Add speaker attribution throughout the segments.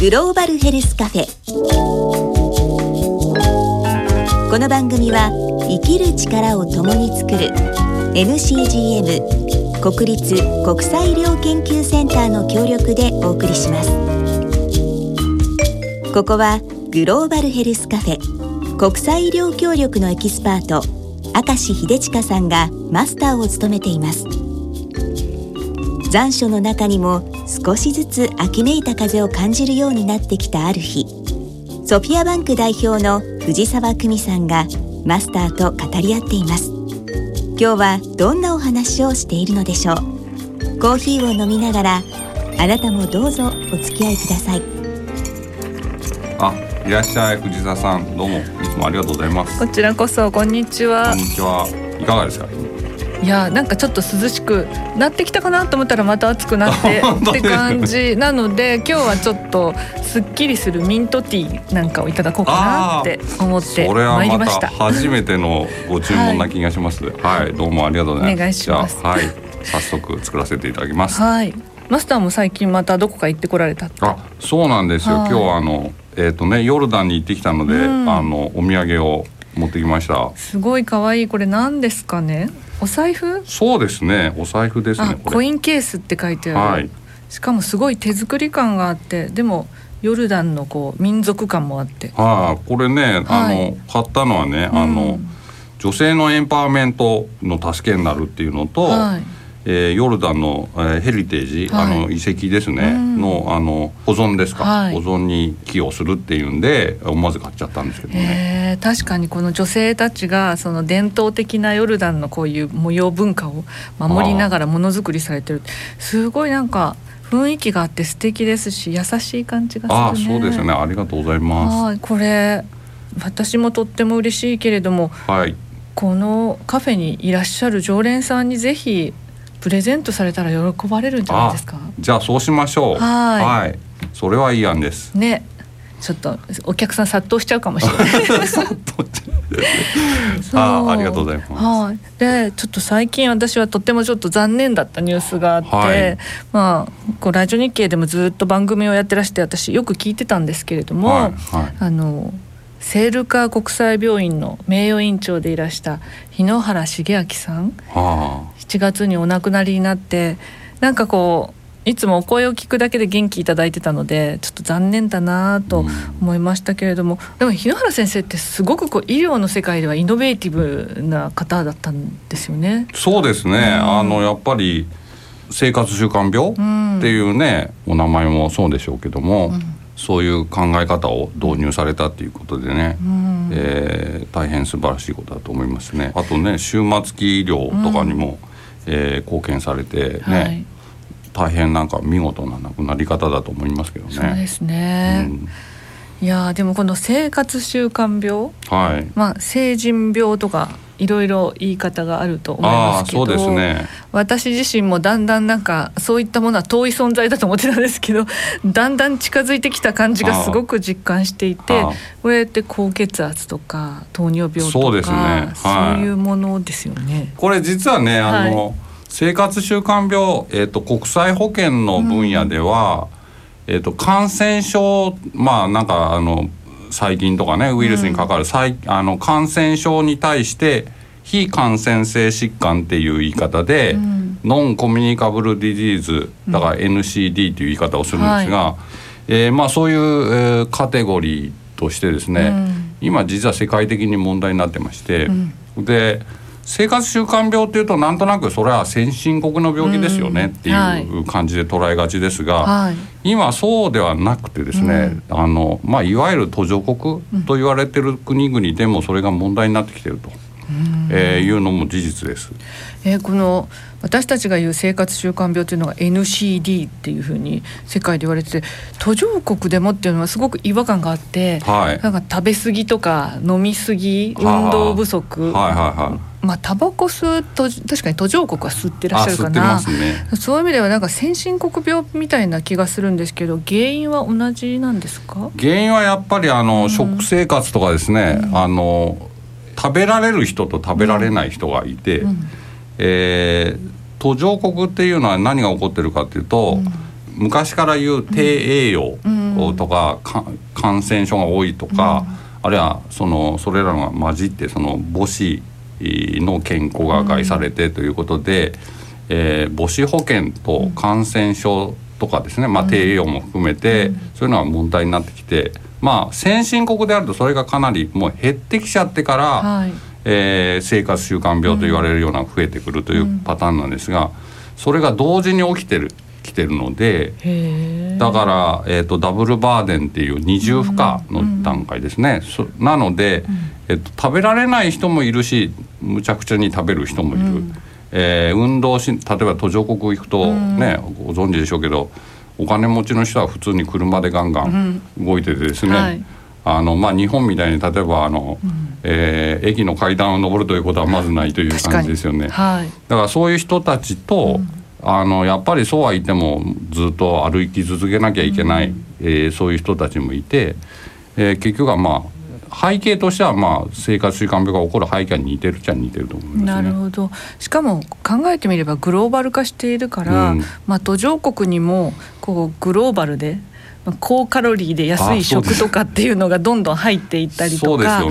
Speaker 1: グローバルヘルスカフェ。この番組は生きる力を共に作る NCGM 国立国際医療研究センターの協力でお送りします。ここはグローバルヘルスカフェ国際医療協力のエキスパート明石秀親さんがマスターを務めています。残暑の中にも少しずつ秋めいた風を感じるようになってきたある日ソフィアバンク代表の藤沢久美さんがマスターと語り合っています今日はどんなお話をしているのでしょうコーヒーを飲みながらあなたもどうぞお付き合いください
Speaker 2: あ、いらっしゃい藤沢さん、どうもいつもありがとうございます。
Speaker 3: こちらこそこんにちは
Speaker 2: こんにちは。いかがですか？
Speaker 3: いやなんかちょっと涼しくなってきたかなと思ったらまた暑くなって って感じなので今日はちょっとすっきりするミントティーなんかをいただこうかなって思って
Speaker 2: ま
Speaker 3: まいりました
Speaker 2: た初めてのご注文な気がします。はい、どうもありがとうございます。はい、早速作らせていただきます。
Speaker 3: はいマスターも最近またどこか行ってこられた
Speaker 2: あ、そうなんですよ。
Speaker 3: はい
Speaker 2: 今日はあのえっ、とねヨルダンに行ってきたので、
Speaker 3: うん
Speaker 2: あのお土産を持ってきました。
Speaker 3: すごい可愛い。これ何ですかね？お財布？
Speaker 2: そうですね。お財布です
Speaker 3: あ
Speaker 2: ね。
Speaker 3: コインケースって書いてある、
Speaker 2: はい。
Speaker 3: しかもすごい手作り感があってでもヨルダンのこう民族感もあって。
Speaker 2: はい、これね、あ
Speaker 3: はい。
Speaker 2: の買ったのはね、あ
Speaker 3: う
Speaker 2: の
Speaker 3: ん。
Speaker 2: 女性のエンパワーメントの助けになるっていうのと、
Speaker 3: はい
Speaker 2: えーヨルダンの、えーヘリテージ、
Speaker 3: はい。
Speaker 2: あの遺跡ですね、
Speaker 3: うん。
Speaker 2: のあの保存ですか、
Speaker 3: はい。
Speaker 2: 保存に寄与するっていうんで思わず買っちゃったんですけどね。
Speaker 3: へえ確かにこの女性たちがその伝統的なヨルダンのこういう模様文化を守りながらものづくりされてる。すごいなんか雰囲気があって素敵ですし優しい感じがするね。
Speaker 2: ああそうですね。ありがとうございま
Speaker 3: はい。これ私もとっても嬉しいけれども
Speaker 2: す。はい。
Speaker 3: このカフェにいらっしゃる常連さんにぜひプレゼントされたら喜ばれるんじゃないですか？
Speaker 2: じゃあそうしましょう。
Speaker 3: はい。
Speaker 2: それはいい案です。
Speaker 3: ね。ちょっとお客さん殺到しちゃうかもしれない。
Speaker 2: あありがとうございます。
Speaker 3: はい、でちょっと最近私はとってもちょっと残念だったニュースがあって、
Speaker 2: はい。
Speaker 3: まあこうラジオ日経でもずっと番組をやってらして私よく聞いてたんですけれども、
Speaker 2: はい。はい。
Speaker 3: あの聖ルカ国際病院の名誉院長でいらした日野原茂明さん。
Speaker 2: は
Speaker 3: 7月にお亡くなりになってなんかこういつもお声を聞くだけで元気いただいてたのでちょっと残念だなと思いましたけれども、でも日野原先生ってすごくこう医療の世界ではイノベーティブな方だったんですよね。
Speaker 2: あそうですね、
Speaker 3: ん。
Speaker 2: あのやっぱり生活習慣病、
Speaker 3: うん。
Speaker 2: っていうねお名前もそうでしょうけども、そういう考え方を導入されたっていうことでね、
Speaker 3: うん。
Speaker 2: えー大変素晴らしいことだと思いますね。あとね終末期医療とかにも、えー貢献されてね、
Speaker 3: はい。
Speaker 2: 大変なんか見事な亡くなり方だと思いますけどね。
Speaker 3: そうですね、
Speaker 2: うん
Speaker 3: いやーでもこの生活習慣病？
Speaker 2: はい。
Speaker 3: まあ成人病とかいろいろ言い方があると思いますけど
Speaker 2: そうですね。
Speaker 3: 私自身もだんだんなんかそういったものは遠い存在だと思ってたんですけど だんだん近づいてきた感じがすごく実感していてこれって高血圧とか糖尿病とか
Speaker 2: そうですねはい
Speaker 3: そういうものですよね。
Speaker 2: これ実はねあの、
Speaker 3: はい
Speaker 2: 生活習慣病、えー、と国際保険の分野では、えー、と感染症まあなんかあの細菌とかねウイルスにかかる、細あの感染症に対して非感染性疾患っていう言い方で、
Speaker 3: ん。
Speaker 2: ノンコミュニカブルディジーズだから NCD という言い方をするんですが、えーまあ、そういう、えーカテゴリーとしてですね、
Speaker 3: うん。
Speaker 2: 今実は世界的に問題になってまして、
Speaker 3: ん。
Speaker 2: で生活習慣病っていうとなんとなくそれは先進国の病気ですよねって
Speaker 3: うんはい
Speaker 2: いう感じで捉えがちですが、
Speaker 3: はい。
Speaker 2: 今そうではなくてですね、あのまあ、いわゆる途上国と言われてる国々でもそれが問題になってきてると、えーいうのも事実です。
Speaker 3: えーこの私たちが言う生活習慣病というのが NCD っていうふうに世界で言われてて途上国でもっていうのはすごく違和感があって、
Speaker 2: はい。
Speaker 3: なんか食べ過ぎとか飲み過ぎ
Speaker 2: はあ
Speaker 3: 運動不足、
Speaker 2: はいはいはい
Speaker 3: まあタバコ吸うと確かに途上国は吸ってらっしゃるかな。
Speaker 2: ね。
Speaker 3: そういう意味ではなんか先進国病みたいな気がするんですけど原因は同じなんですか？
Speaker 2: 原因はやっぱりあの、食生活とかですね、あの食べられる人と食べられない人がいて、えー途上国っていうのは何が起こってるかっていうと、昔から言う低栄養、とか,、感染症が多いとか、あるいはそのそれらが混じってその母子の健康が害されてということで、えー、母子保険と感染症とかですね、まあ、低栄養も含めて、そういうのは問題になってきて、まあ、先進国であるとそれがかなりもう減ってきちゃってから、はい、えー、生活習慣病と言われるような増えてくるというパターンなんですが、それが同時に起きてるきてるのでだから、えーと、ダブルバーデンっていう二重負荷の段階ですね、うん、なので、えーと、食べられない人もいるしむちゃくちゃに食べる人もいる。うん。えー、運動し例えば途上国行くとね、ご存知でしょうけどお金持ちの人は普通に車でガンガン動いててですね、うんはい、あのまあ、日本みたいに例えばあの、うん、えー、駅の階段を上るということはまずないという感じですよね。はい、だからそういう人たちと、うん、あのやっぱりそうは言ってもずっと歩き続けなきゃいけない、うん、えー、そういう人たちもいて、えー、結局はまあ背景としてはまあ生活習慣病が起こる背景に似てるっちゃ似てると思います、ね、
Speaker 3: なるほど。しかも考えてみればグローバル化しているから、うん、まあ、途上国にもこうグローバルで高カロリーで安い食とかっていうのがどんどん入っていったりとか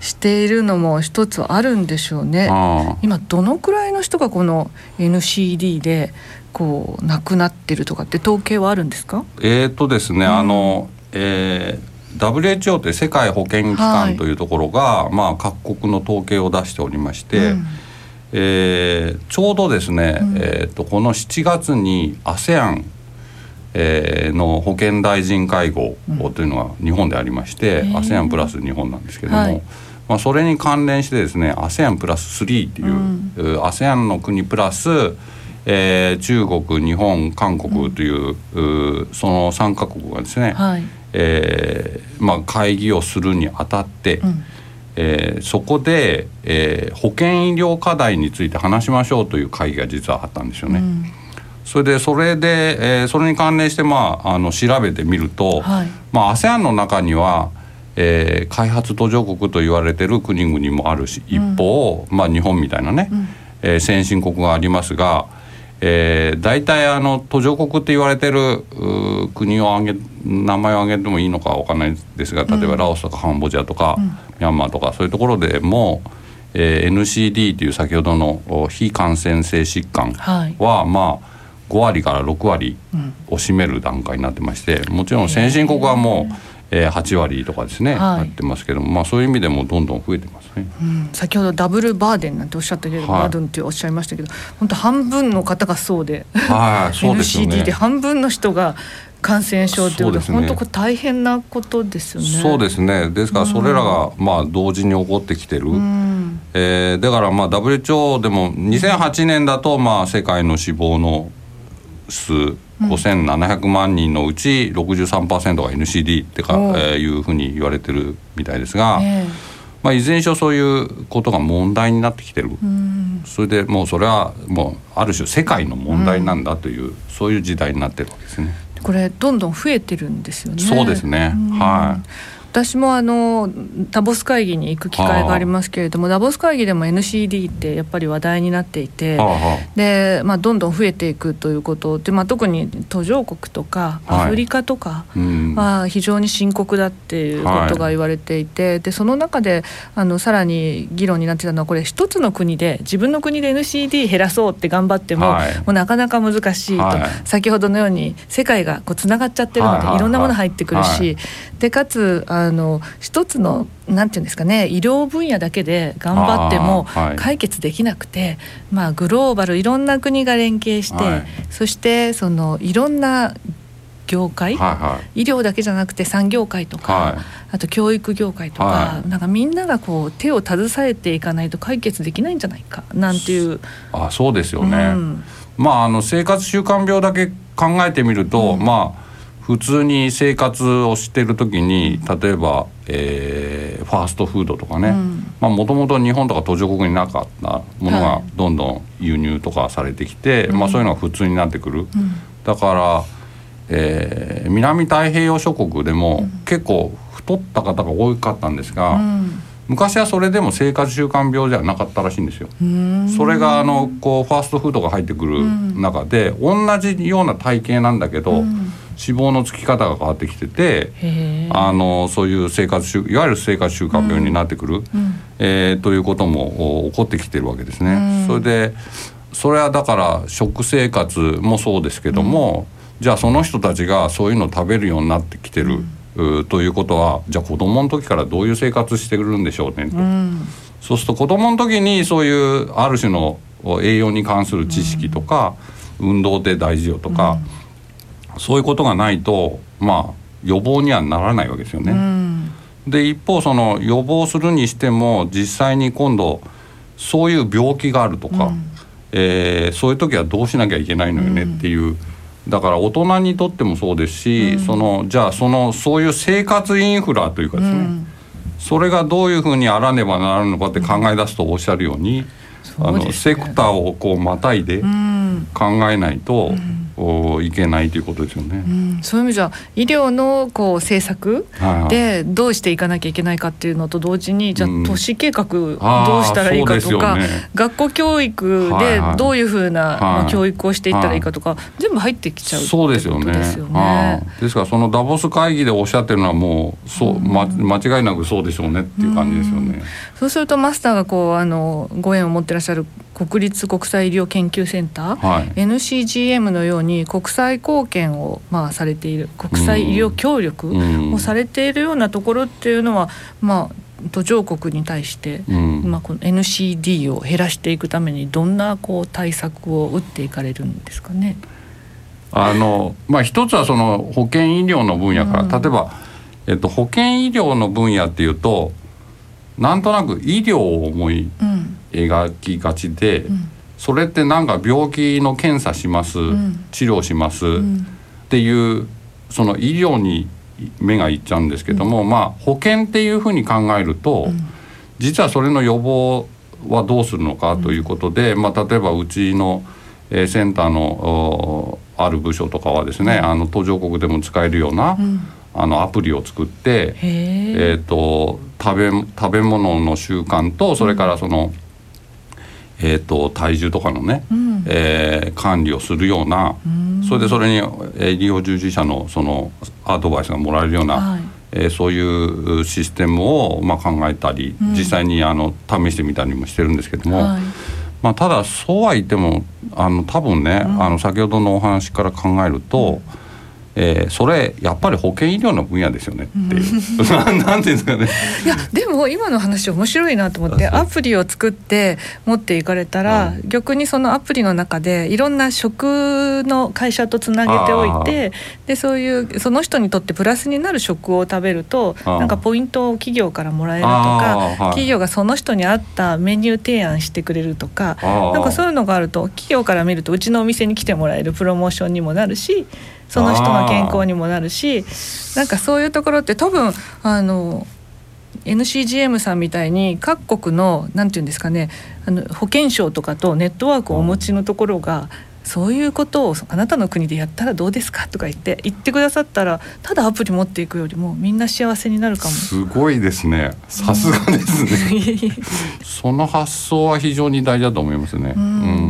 Speaker 3: しているのも一つあるんでしょうね。今どのくらいの人がこの NCD でこう亡くなってるとかって統計はあるんですか？
Speaker 2: えっ、とですね、うん、あの、えー WHO って世界保健機関というところが、はい、まあ、各国の統計を出しておりまして、うん、えー、ちょうどですね、うん、えーと、この7月に ASEAN えー、の保健大臣会合というのが日本でありまして、うん、ASEAN プラス日本なんですけども、はい、まあ、それに関連してですね ASEAN プラス3っていう、うん、ASEAN の国プラスえー、中国日本韓国という、うん、その3か国がですね、はい。えーまあ、会議をするにあたって、うん、えー、そこで、えー、保険医療課題について話しましょうという会議が実はあったんですよね。うん、それでそれで、えー、それに関連して、まあ、あの調べてみると、はい。まあ、ASEAN の中には、えー、開発途上国と言われてる国々もあるし一方、うん、まあ、日本みたいなね、うん、えー、先進国がありますが。えー、大体あの途上国って言われてる国を挙げ名前を挙げてもいいのかわかんないですが例えばラオスとかカンボジアとか、うん、ミャンマーとかそういうところでも、えー、NCD という先ほどの非感染性疾患は、はい、まあ5割から6割を占める段階になってましてもちろん先進国はもう、えー、8割とかですね、はい、なってますけども、まあ、そういう意味でもどんどん増えてますね、
Speaker 3: うん、先ほどダブルバーデンなんておっしゃったけど、はい、バーデンっておっしゃいましたけど本当半分の方がそうで、はい、そうですよね。NCD で半分の人が感染症ということは、ね、本当これ大変なことですよね。
Speaker 2: そうですね。ですからそれらがまあ同時に起こってきてる、うん、えー、だからまあ WHO でも2008年だとまあ世界の死亡の数5700万人のうち63%が NCD ってか、えー、いうふうに言われてるみたいですが、えー、まあ、いずれにしろそういうことが問題になってきてる、それでもうそれはもうある種世界の問題なんだという、そういう時代になってるわけですね。
Speaker 3: これどんどん増えてるんですよね。
Speaker 2: そうですね。はい。
Speaker 3: 私もあのダボス会議に行く機会がありますけれどもダボス会議でも NCD ってやっぱり話題になっていてで、まあ、どんどん増えていくということで、まあ、特に途上国とかアフリカとかは非常に深刻だっていうことが言われていて、でその中であのさらに議論になってたのはこれ一つの国で自分の国で NCD 減らそうって頑張っても,、もうなかなか難しいと、先ほどのように世界がこうつながっちゃってるので、いろんなもの入ってくるし、でかつあの一つのなんていうんですかね医療分野だけで頑張っても解決できなくて、はい、まあ、グローバルいろんな国が連携して、はい、そしてそのいろんな業界、はいはい、医療だけじゃなくて産業界とか、はい、あと教育業界とか、はい、なんかみんながこう手を携えていかないと解決できないんじゃないかなんていう。
Speaker 2: あそうですよね、うん、まああの生活習慣病だけ考えてみると、うん、まあ普通に生活をしてる時に例えば、えー、ファーストフードとかね。もともと日本とか途上国になかったものがどんどん輸入とかされてきて、はい、まあ、そういうのが普通になってくる、うん、だから、えー、南太平洋諸国でも結構太った方が多かったんですが、うん。昔はそれでも生活習慣病じゃなかったらしいんですよ。それがあのこうファーストフードが入ってくる中で、同じような体型なんだけど、脂肪のつき方が変わってきててあのそういう生活習いわゆる生活習慣病になってくる、
Speaker 3: うん。
Speaker 2: えーということもお起こってきてるわけですね。
Speaker 3: うん。
Speaker 2: それでそれはだから食生活もそうですけども、じゃあその人たちがそういうのを食べるようになってきてる、ということはじゃあ子供の時からどういう生活してくるんでしょうねと、
Speaker 3: うん。
Speaker 2: そうすると子供の時にそういうある種の栄養に関する知識とか、運動って大事よとか、そういうことがないとまあ予防にはならないわけですよね。
Speaker 3: うん。
Speaker 2: で一方その予防するにしても実際に今度そういう病気があるとか、
Speaker 3: うん。
Speaker 2: えーそういう時はどうしなきゃいけないのよねっていう、だから大人にとってもそうですし、そのじゃあそのそういう生活インフラというかですね、
Speaker 3: うん。
Speaker 2: それがどういうふうにあらねばならぬのかって考え出すとおっしゃるように、
Speaker 3: うですね。
Speaker 2: のセクターをこうまたいで
Speaker 3: うん。
Speaker 2: 考えないと、おいけないということですよね。
Speaker 3: うんそういう意味じゃ医療のこう政策でどうしていかなきゃいけないかっていうのと同時にじゃあ
Speaker 2: うん。
Speaker 3: 都市計画どうしたらいいかとか、
Speaker 2: そうですよね。
Speaker 3: 学校教育でどういうふうな、教育をしていったらいいかとか、全部入ってきちゃう
Speaker 2: そうですよね。
Speaker 3: ですよね。
Speaker 2: ですからそのダボス会議でおっしゃってるのはもうそう、ま、間違いなくそうでしょうねっていう感じですよね。
Speaker 3: そうするとマスターがこうあのご縁を持ってらっしゃる国立国際医療研究センター、
Speaker 2: はい。
Speaker 3: NCGM のように国際貢献をまあされている国際医療協力
Speaker 2: うん
Speaker 3: をされているようなところっていうのは、まあ途上国に対して、
Speaker 2: うん。
Speaker 3: まあ、この NCD を減らしていくためにどんなこう対策を打っていかれるんですかね？
Speaker 2: あのまあ一つはその保険医療の分野から、
Speaker 3: うん。
Speaker 2: 例えば、えっと、保険医療の分野っていうとなんとなく医療を思い
Speaker 3: うん。
Speaker 2: 描きがちで、
Speaker 3: ん
Speaker 2: それってなんか病気の検査します、
Speaker 3: ん。
Speaker 2: 治療します、
Speaker 3: ん。
Speaker 2: っていうその医療に目がいっちゃうんですけども、まあ保険っていうふうに考えると、実はそれの予防はどうするのかということで、まあ、例えばうちの、えーセンターのおある部署とかはですね、あの途上国でも使えるような、あのアプリを作って、
Speaker 3: え
Speaker 2: ー、と食べ食べ物の習慣とそれからその、えー、と体重とかのね、
Speaker 3: ん。
Speaker 2: えー管理をするような、それでそれにえー医療従事者のそのアドバイスがもらえるような、
Speaker 3: はい。
Speaker 2: えーそういうシステムを、まあ、考えたり、実際にあの試してみたりもしてるんですけども、
Speaker 3: はい。
Speaker 2: まあ、ただそうは言ってもあの多分ね、あの先ほどのお話から考えると、えーそれやっぱり保険医療の分野ですよねっていう、なんていうんですかね。
Speaker 3: いやでも今の話面白いなと思ってアプリを作って持っていかれたら、逆にそのアプリの中でいろんな食の会社とつなげておいてでそういうその人にとってプラスになる食を食べるとなんかポイントを企業からもらえると
Speaker 2: あ
Speaker 3: か、
Speaker 2: ーはい。
Speaker 3: 企業がその人に合ったメニュー提案してくれるとかなんかそういうのがあると企業から見るとうちのお店に来てもらえるプロモーションにもなるしその人の健康にもなるしなんかそういうところって多分あの NCGM さんみたいに各国のなんていうんですかねあの保険証とかとネットワークをお持ちのところがそういうことをあなたの国でやったらどうですかとか言って言ってくださったらただアプリ持っていくよりもみんな幸せになるかも。
Speaker 2: すごいですね。さすがですね。その発想は非常に大事だと思いますね。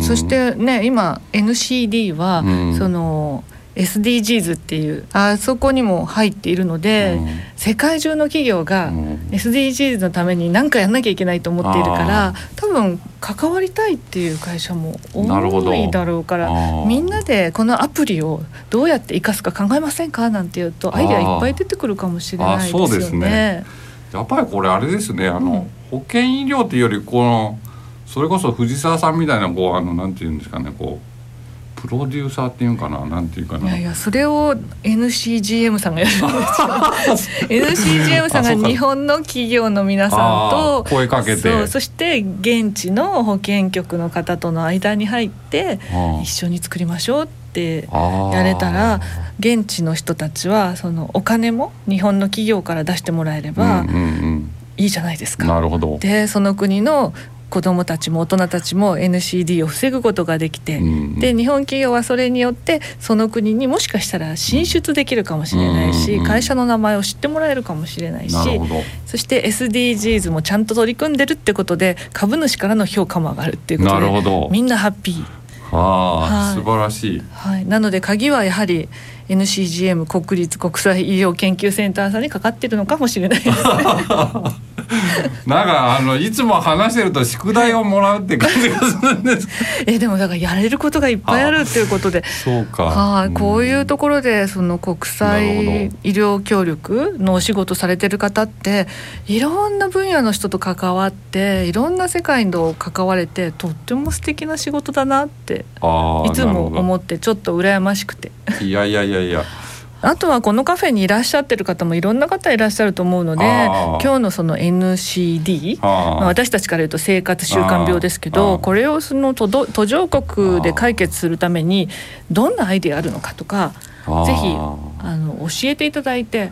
Speaker 3: そしてね今 NCD は、
Speaker 2: うん
Speaker 3: その SDGs っていうあそこにも入っているので、
Speaker 2: うん。
Speaker 3: 世界中の企業が
Speaker 2: うん。
Speaker 3: SDGs のために何かやんなきゃいけないと思っているから
Speaker 2: あ
Speaker 3: 多分関わりたいっていう会社も多いだろうからみんなでこのアプリをどうやって生かすか考えませんか？なんて言うとアイデアいっぱい出てくるかもしれないですよ
Speaker 2: あそうです
Speaker 3: ね。
Speaker 2: ね。やっぱりこれあれですね。あの、保険医療っていうよりこのそれこそ藤沢さんみたいなこうあのなんていうんですかねこうプロデューサーっていうんかななんていうかな。
Speaker 3: いやいやそれを NCGM さんがやるんですよ NCGM さんが日本の企業の皆さんと
Speaker 2: 声かけて
Speaker 3: そして現地の保険局の方との間に入って一緒に作りましょうって
Speaker 2: あー
Speaker 3: やれたら現地の人たちはそのお金も日本の企業から出してもらえれば
Speaker 2: うんうん
Speaker 3: いいじゃないです
Speaker 2: うん、
Speaker 3: か。
Speaker 2: なるほど。
Speaker 3: でその国の子どもたちも大人たちも NCD を防ぐことができて、
Speaker 2: うん
Speaker 3: で日本企業はそれによってその国にもしかしたら進出できるかもしれないし、
Speaker 2: うんうんうん
Speaker 3: 会社の名前を知ってもらえるかもしれないし。そして SDGs もちゃんと取り組んでるってことで株主からの評価も上がるっていうことで
Speaker 2: なるほど
Speaker 3: みんなハッピー。
Speaker 2: ああ、
Speaker 3: はい
Speaker 2: 素晴らしい。
Speaker 3: はい、なので鍵はやはり NCGM 国立国際医療研究センターさんにかかってるのかもしれないですね
Speaker 2: なんかあのいつも話してると宿題をもらうって感じがするんです。
Speaker 3: えでもだからやれることがいっぱいあるっていうことで。
Speaker 2: そうか。
Speaker 3: はい、
Speaker 2: うん。
Speaker 3: こういうところでその国
Speaker 2: な
Speaker 3: 際
Speaker 2: る
Speaker 3: 医療協力のお仕事されてる方っていろんな分野の人と関わっていろんな世界と関われてとっても素敵な仕事だなっていつも思ってちょっと羨ましくて。
Speaker 2: いやいやいやいや
Speaker 3: あとはこのカフェにいらっしゃってる方もいろんな方いらっしゃると思うので今日のその NCD まあ、私たちから言うと生活習慣病ですけどこれをその途ど途上国で解決するためにどんなアイデアあるのかとかぜひあの教えていただいて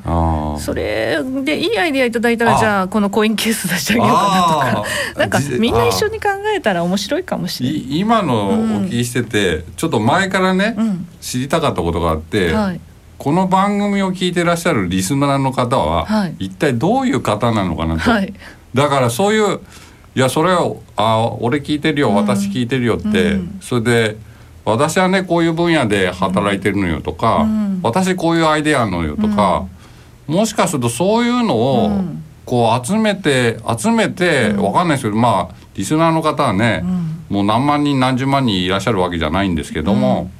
Speaker 3: それでいいアイデアいただいたら
Speaker 2: あ
Speaker 3: じゃあこのコインケース出してあげようかな
Speaker 2: あ
Speaker 3: とか。
Speaker 2: ー
Speaker 3: なんか
Speaker 2: じ
Speaker 3: みんな一緒に考えたら面白いかもしれない。
Speaker 2: い今のお聞きしてて、ちょっと前からね、
Speaker 3: うん。
Speaker 2: 知りたかったことがあって、
Speaker 3: はい
Speaker 2: この番組を聞いてらっしゃるリスナーの方は、
Speaker 3: はい。
Speaker 2: 一体どういう方なのかなと、
Speaker 3: はい。
Speaker 2: だからそういういやそれをあ俺聞いてるよ私聞いてるよって、
Speaker 3: うん。
Speaker 2: それで私はねこういう分野で働いてるのよとか、
Speaker 3: うん。
Speaker 2: 私こういうアイデアのよとか、もしかするとそういうのを
Speaker 3: うん。
Speaker 2: こう集めて集めて、わかんないですけどまあリスナーの方はね、もう何万人何十万人いらっしゃるわけじゃないんですけども、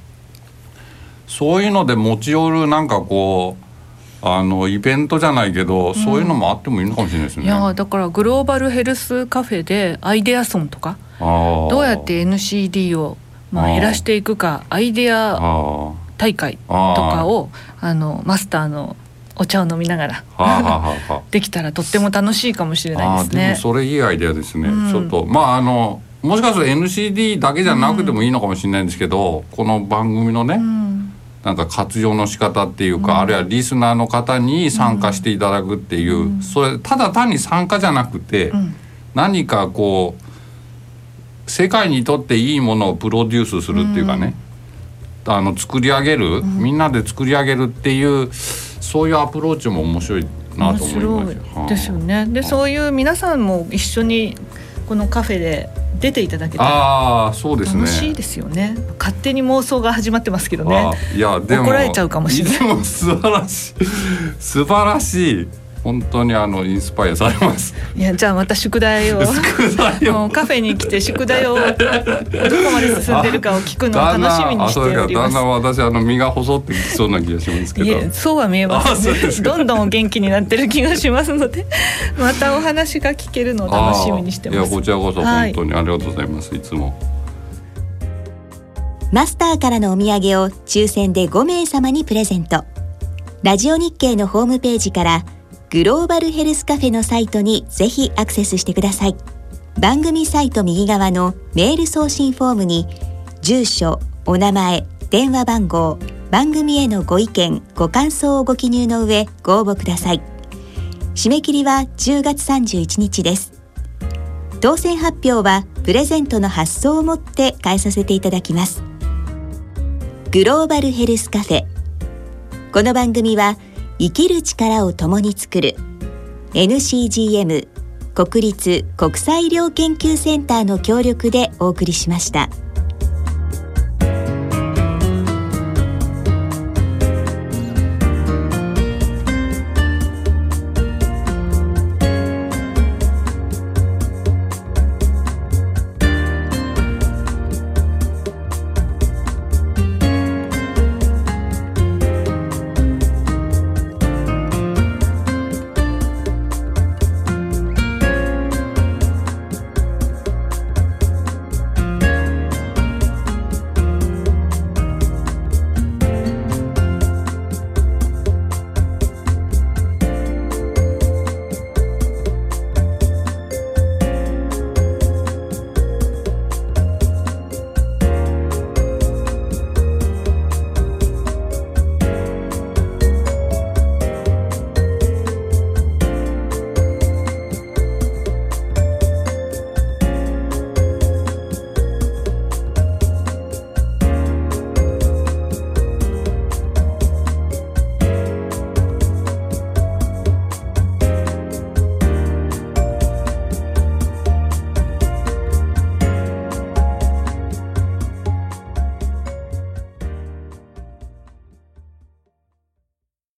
Speaker 2: そういうので持ち寄るなんかこうあのイベントじゃないけど、そういうのもあってもいいのかもしれないですね。
Speaker 3: いやだからグローバルヘルスカフェでアイデアソンとかど
Speaker 2: ど
Speaker 3: うやって NCD をまあ減らしていくかアイデア
Speaker 2: あ
Speaker 3: 大会とかをあのマスターのお茶を飲みながら できたらとっても楽しいかもしれない
Speaker 2: ああーでも
Speaker 3: ですね。
Speaker 2: それいいアイデアですね、
Speaker 3: うん。
Speaker 2: ちょっとまああのもしかすると NCD だけじゃなくてもいいのかもしれないんですけど、この番組のね、
Speaker 3: うん
Speaker 2: なんか活用の仕方っていうか、あるいはリスナーの方に参加していただくっていう、それただ単に参加じゃなくて、
Speaker 3: うん。
Speaker 2: 何かこう世界にとっていいものをプロデュースするっていうかね、あの作り上げる、みんなで作り上げるっていうそういうアプローチも面白いな
Speaker 3: 面
Speaker 2: と思います
Speaker 3: 白いですよね。でそういう皆さんも一緒にこのカフェで出ていただけた。ら
Speaker 2: ああそうですね。
Speaker 3: 楽しいですよね。勝手に妄想が始まってますけど
Speaker 2: あ
Speaker 3: ね。
Speaker 2: ーいやでも
Speaker 3: 怒られちゃうかもしれない。
Speaker 2: 素晴らしい。素晴らしい本当にあのインスパイアされます。
Speaker 3: いやじゃあまた宿題を。
Speaker 2: 宿題を。
Speaker 3: もうカフェに来て宿題を。どこまで進んでるかを聞くのを楽しみにして
Speaker 2: そうです。か。だんだん私あの身が細ってきそうな気がしますけど。
Speaker 3: いえそうは見えま
Speaker 2: すか。
Speaker 3: どんどんお元気になってる気がしますのでまたお話が聞けるのを楽しみにしてます。
Speaker 2: いやこちらこそ
Speaker 3: はい。
Speaker 2: 本当にありがとうございます、い、つも。
Speaker 1: マスターからのお土産を抽選で5名様にプレゼント。ラジオ日経のホームページからグローバルヘルスカフェのサイトにぜひアクセスしてください。番組サイト右側のメール送信フォームに住所、お名前、電話番号、番組へのご意見、ご感想をご記入の上ご応募ください。締め切りは10月31日です。当選発表はプレゼントの発送をもって返させていただきます。グローバルヘルスカフェこの番組は生きる力を共に作る NCGM 国立国際医療研究センターの協力でお送りしました。